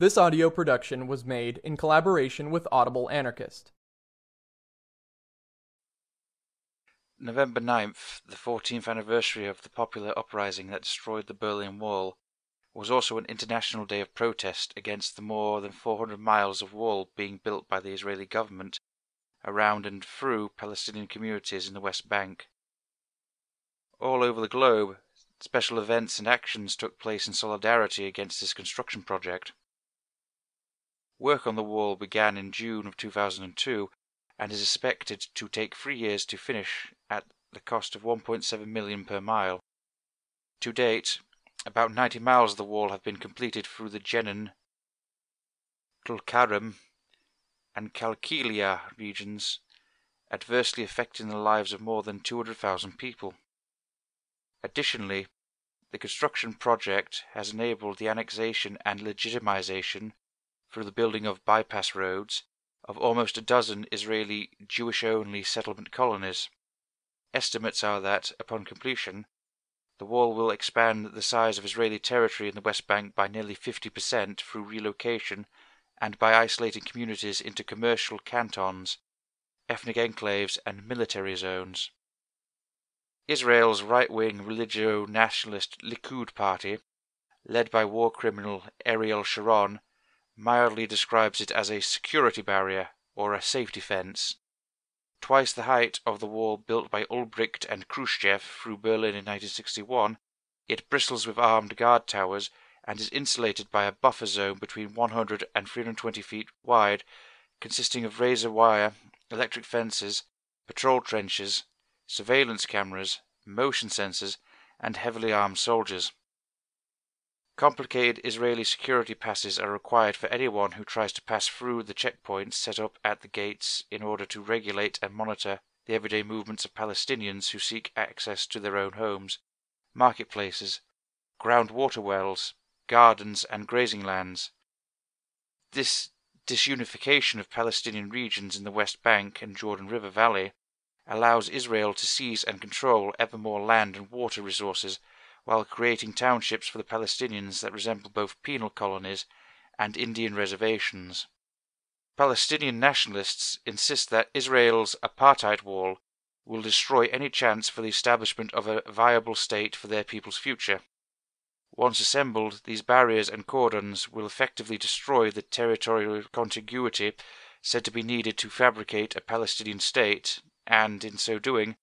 This audio production was made in collaboration with Audible Anarchist. November 9th, the 14th anniversary of the popular uprising that destroyed the Berlin Wall, was also an international day of protest against the more than 400 miles of wall being built by the Israeli government around and through Palestinian communities in the West Bank. All over the globe, special events and actions took place in solidarity against this construction project. Work on the wall began in June of 2002 and is expected to take three years to finish at the cost of 1.7 million per mile. To date, about 90 miles of the wall have been completed through the Jenin, Tulkarem, and Qalqilia regions, adversely affecting the lives of more than 200,000 people. Additionally, the construction project has enabled the annexation and legitimization, through the building of bypass roads, of almost a dozen Israeli Jewish-only settlement colonies. Estimates are that, upon completion, the wall will expand the size of Israeli territory in the West Bank by nearly 50% through relocation and by isolating communities into commercial cantons, ethnic enclaves, and military zones. Israel's right-wing religio-nationalist Likud party, led by war criminal Ariel Sharon, mildly describes it as a security barrier or a safety fence. Twice the height of the wall built by Ulbricht and Khrushchev through Berlin in 1961, it bristles with armed guard towers and is insulated by a buffer zone between 100 and 320 feet wide, consisting of razor wire, electric fences, patrol trenches, surveillance cameras, motion sensors, and heavily armed soldiers. Complicated Israeli security passes are required for anyone who tries to pass through the checkpoints set up at the gates in order to regulate and monitor the everyday movements of Palestinians who seek access to their own homes, marketplaces, groundwater wells, gardens, and grazing lands. This disunification of Palestinian regions in the West Bank and Jordan River Valley allows Israel to seize and control ever more land and water resources while creating townships for the Palestinians that resemble both penal colonies and Indian reservations. Palestinian nationalists insist that Israel's apartheid wall will destroy any chance for the establishment of a viable state for their people's future. Once assembled, these barriers and cordons will effectively destroy the territorial contiguity said to be needed to fabricate a Palestinian state, and, in so doing,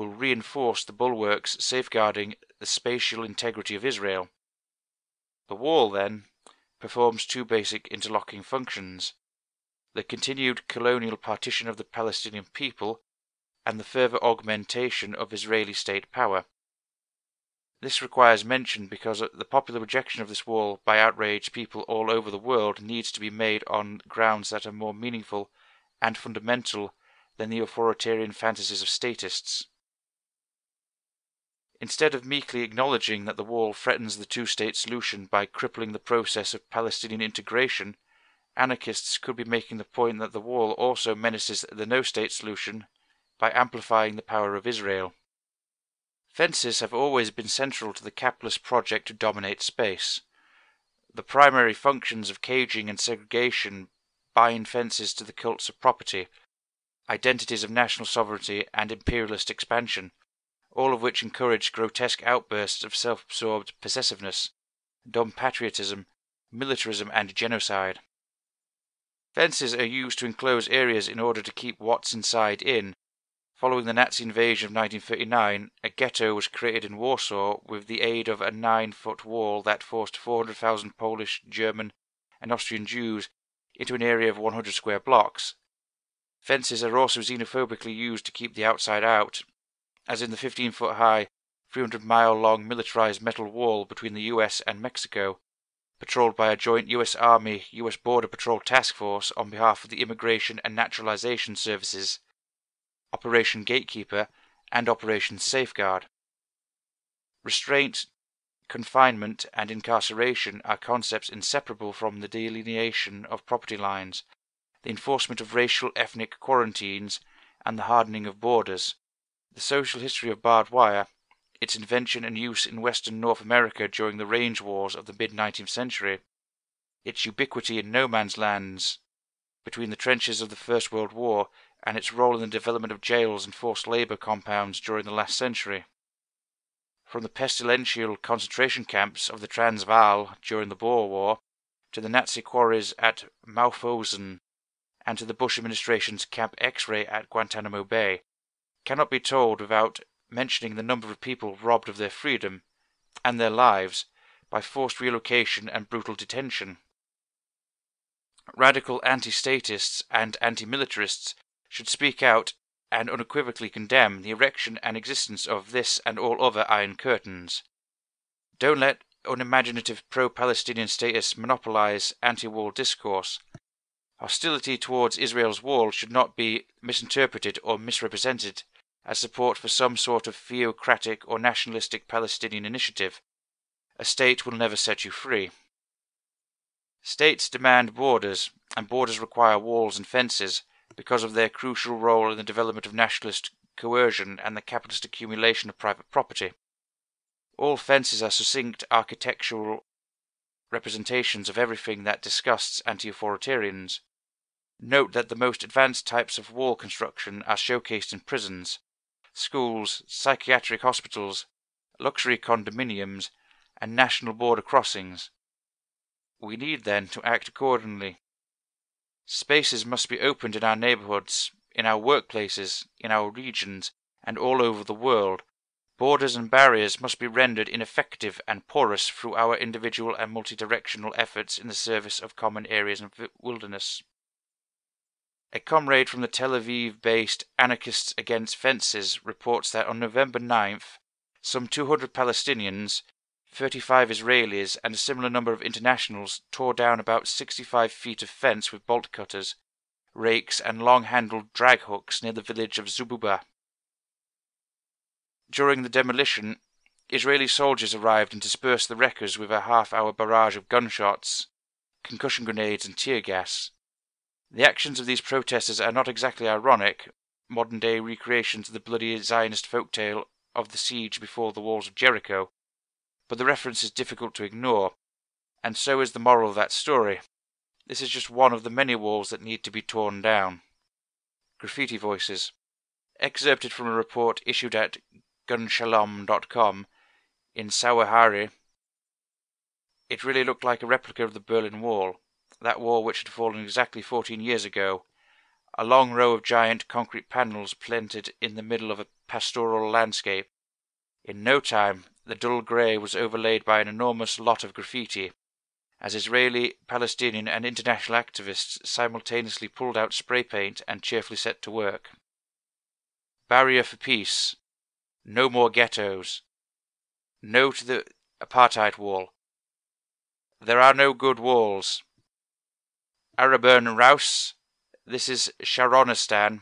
will reinforce the bulwarks safeguarding the spatial integrity of Israel. The wall, then, performs two basic interlocking functions the continued colonial partition of the Palestinian people and the further augmentation of Israeli state power. This requires mention because the popular rejection of this wall by outraged people all over the world needs to be made on grounds that are more meaningful and fundamental than the authoritarian fantasies of statists. Instead of meekly acknowledging that the wall threatens the two state solution by crippling the process of Palestinian integration, anarchists could be making the point that the wall also menaces the no state solution by amplifying the power of Israel. Fences have always been central to the capitalist project to dominate space. The primary functions of caging and segregation bind fences to the cults of property, identities of national sovereignty, and imperialist expansion, all of which encourage grotesque outbursts of self absorbed possessiveness, dumb patriotism, militarism, and genocide. Fences are used to enclose areas in order to keep what's inside in, Following the Nazi invasion of 1939, a ghetto was created in Warsaw with the aid of a nine foot wall that forced 400,000 Polish, German, and Austrian Jews into an area of 100 square blocks. Fences are also xenophobically used to keep the outside out, as in the 15 foot high, 300 mile long militarized metal wall between the US and Mexico, patrolled by a joint US Army US Border Patrol Task Force on behalf of the Immigration and Naturalization Services. Operation Gatekeeper, and Operation Safeguard. Restraint, confinement, and incarceration are concepts inseparable from the delineation of property lines, the enforcement of racial ethnic quarantines, and the hardening of borders. The social history of barbed wire, its invention and use in western North America during the range wars of the mid 19th century, its ubiquity in no man's lands, between the trenches of the First World War and its role in the development of jails and forced labour compounds during the last century. From the pestilential concentration camps of the Transvaal during the Boer War to the Nazi quarries at Mauthausen and to the Bush administration's Camp X-ray at Guantanamo Bay, cannot be told without mentioning the number of people robbed of their freedom and their lives by forced relocation and brutal detention. Radical anti statists and anti militarists should speak out and unequivocally condemn the erection and existence of this and all other iron curtains. Don't let unimaginative pro Palestinian statists monopolize anti war discourse. Hostility towards Israel's wall should not be misinterpreted or misrepresented as support for some sort of theocratic or nationalistic Palestinian initiative. A state will never set you free. States demand borders, and borders require walls and fences because of their crucial role in the development of nationalist coercion and the capitalist accumulation of private property. All fences are succinct architectural representations of everything that disgusts anti authoritarians. Note that the most advanced types of wall construction are showcased in prisons, schools, psychiatric hospitals, luxury condominiums, and national border crossings. We need, then, to act accordingly. Spaces must be opened in our neighbourhoods, in our workplaces, in our regions, and all over the world. Borders and barriers must be rendered ineffective and porous through our individual and multi-directional efforts in the service of common areas and wilderness. A comrade from the Tel Aviv based Anarchists Against Fences reports that on November 9th, some 200 Palestinians, 35 Israelis, and a similar number of internationals tore down about 65 feet of fence with bolt cutters, rakes, and long handled drag hooks near the village of Zububa. During the demolition, Israeli soldiers arrived and dispersed the wreckers with a half hour barrage of gunshots, concussion grenades, and tear gas. The actions of these protesters are not exactly ironic, modern day recreations of the bloody Zionist folk tale of the siege before the walls of Jericho, but the reference is difficult to ignore, and so is the moral of that story. This is just one of the many walls that need to be torn down. Graffiti Voices. Excerpted from a report issued at gush-shalom.com in Sawahari. It really looked like a replica of the Berlin Wall that wall which had fallen exactly 14 years ago, a long row of giant concrete panels planted in the middle of a pastoral landscape. In no time, the dull grey was overlaid by an enormous lot of graffiti, as Israeli, Palestinian, and international activists simultaneously pulled out spray paint and cheerfully set to work. Barrier for peace. No more ghettos. No to the apartheid wall. There are no good walls. Arabern Raus. This is Sharonistan.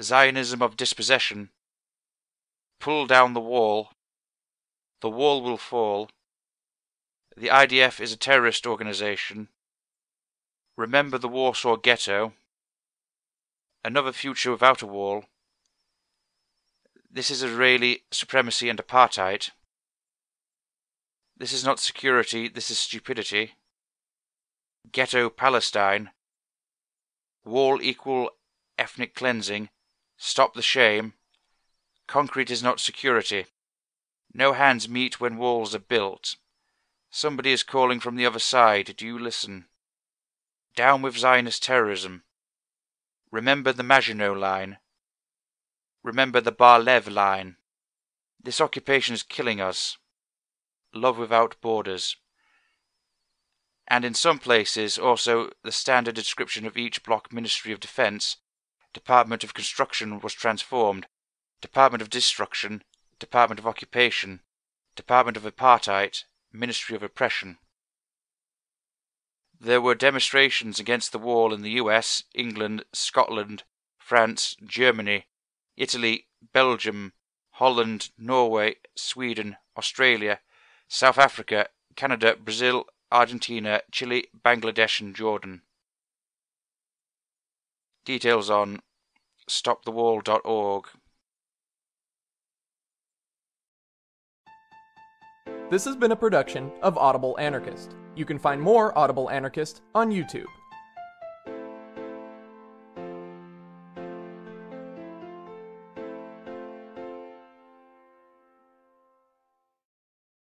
Zionism of dispossession. Pull down the wall. The wall will fall. The IDF is a terrorist organization. Remember the Warsaw Ghetto. Another future without a wall. This is Israeli supremacy and apartheid. This is not security, this is stupidity. Ghetto Palestine, Wall equal ethnic cleansing, Stop the shame, Concrete is not security, No hands meet when walls are built, Somebody is calling from the other side, do you listen? Down with Zionist terrorism, Remember the Maginot Line, Remember the Bar-Lev Line, This occupation is killing us, Love without borders and in some places also the standard description of each block Ministry of Defence, Department of Construction was transformed, Department of Destruction, Department of Occupation, Department of Apartheid, Ministry of Oppression. There were demonstrations against the wall in the US, England, Scotland, France, Germany, Italy, Belgium, Holland, Norway, Sweden, Australia, South Africa, Canada, Brazil, Argentina, Chile, Bangladesh, and Jordan. Details on stopthewall.org. This has been a production of Audible Anarchist. You can find more Audible Anarchist on YouTube.